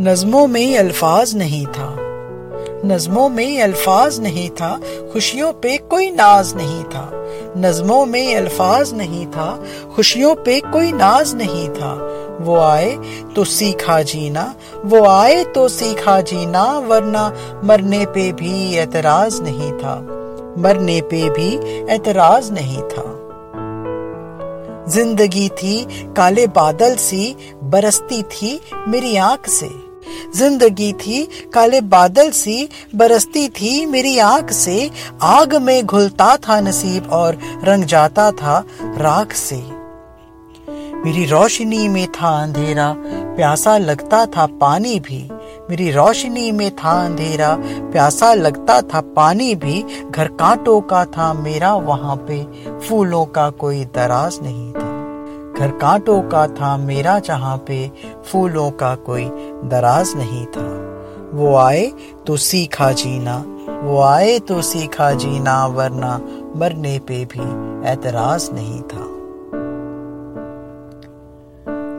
नज्मों में अल्फाज नहीं था। नज्मों में अल्फाज नहीं था, खुशियों पे कोई नाज नहीं था। नज्मों में अल्फाज नहीं था, खुशियों पे कोई नाज नहीं था। वो आए तो सीखा जीना, वो आए तो सीखा जीना, वरना मरने पे भी एतराज़ नहीं था। मरने पे भी एतराज़ नहीं था। ज़िंदगी थी काले बादल सी, बरसती थी मेरी आँख से। ज़िंदगी थी, काले बादल सी बरसती थी, मेरी आँख से। आग में घुलता था नसीब और रंग जाता था राख से। मेरी रोशनी में था अंधेरा, प्यासा लगता था पानी भी। मेरी रोशनी में था अंधेरा, प्यासा लगता था पानी भी। घर कांटों का था मेरा, वहाँ पे फूलों का कोई दराज नहीं था। घर कांटों का था मेरा जहाँ पे फूलों का कोई दराज नहीं था। वो आए तो सीखा जीना, वो आए तो सीखा जीना, वरना मरने पे भी एतराज़ नहीं था।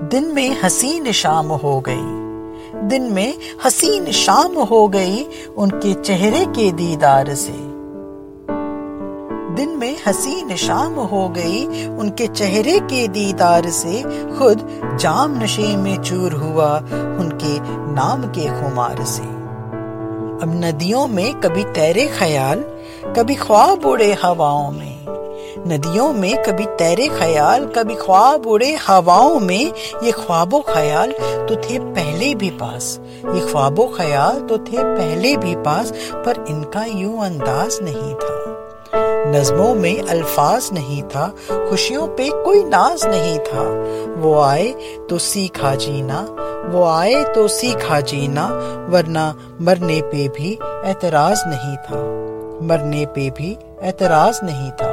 दिन में हसीन शाम हो गई, दिन में हसीन शाम हो गई उनके चेहरे के दीदार से। दिन में हसीन शाम हो गई। उनके चेहरे के दीदार से खुद जाम नशे में चूर हुआ उनके नाम के खुमार से। अब नदियों में कभी तैरे ख्याल, कभी ख्वाब उड़े हवाओं में। नदियों में कभी तैरे ख्याल, कभी ख्वाब उड़े हवाओं में। ये ख्वाबो ख्याल तो थे पहले भी पास। ये ख्वाबो ख्याल तो थे पहले भी पास, पर इनका यूँ अंदाज नहीं था। नज्मों में अल्फाज नहीं था, खुशियों पे कोई नाज नहीं था। वो आए तो सीखा जीना, वो आए तो सीखा जीना, वरना मरने पे भी एतराज़ नहीं था। मरने पे भी एतराज़ नहीं था।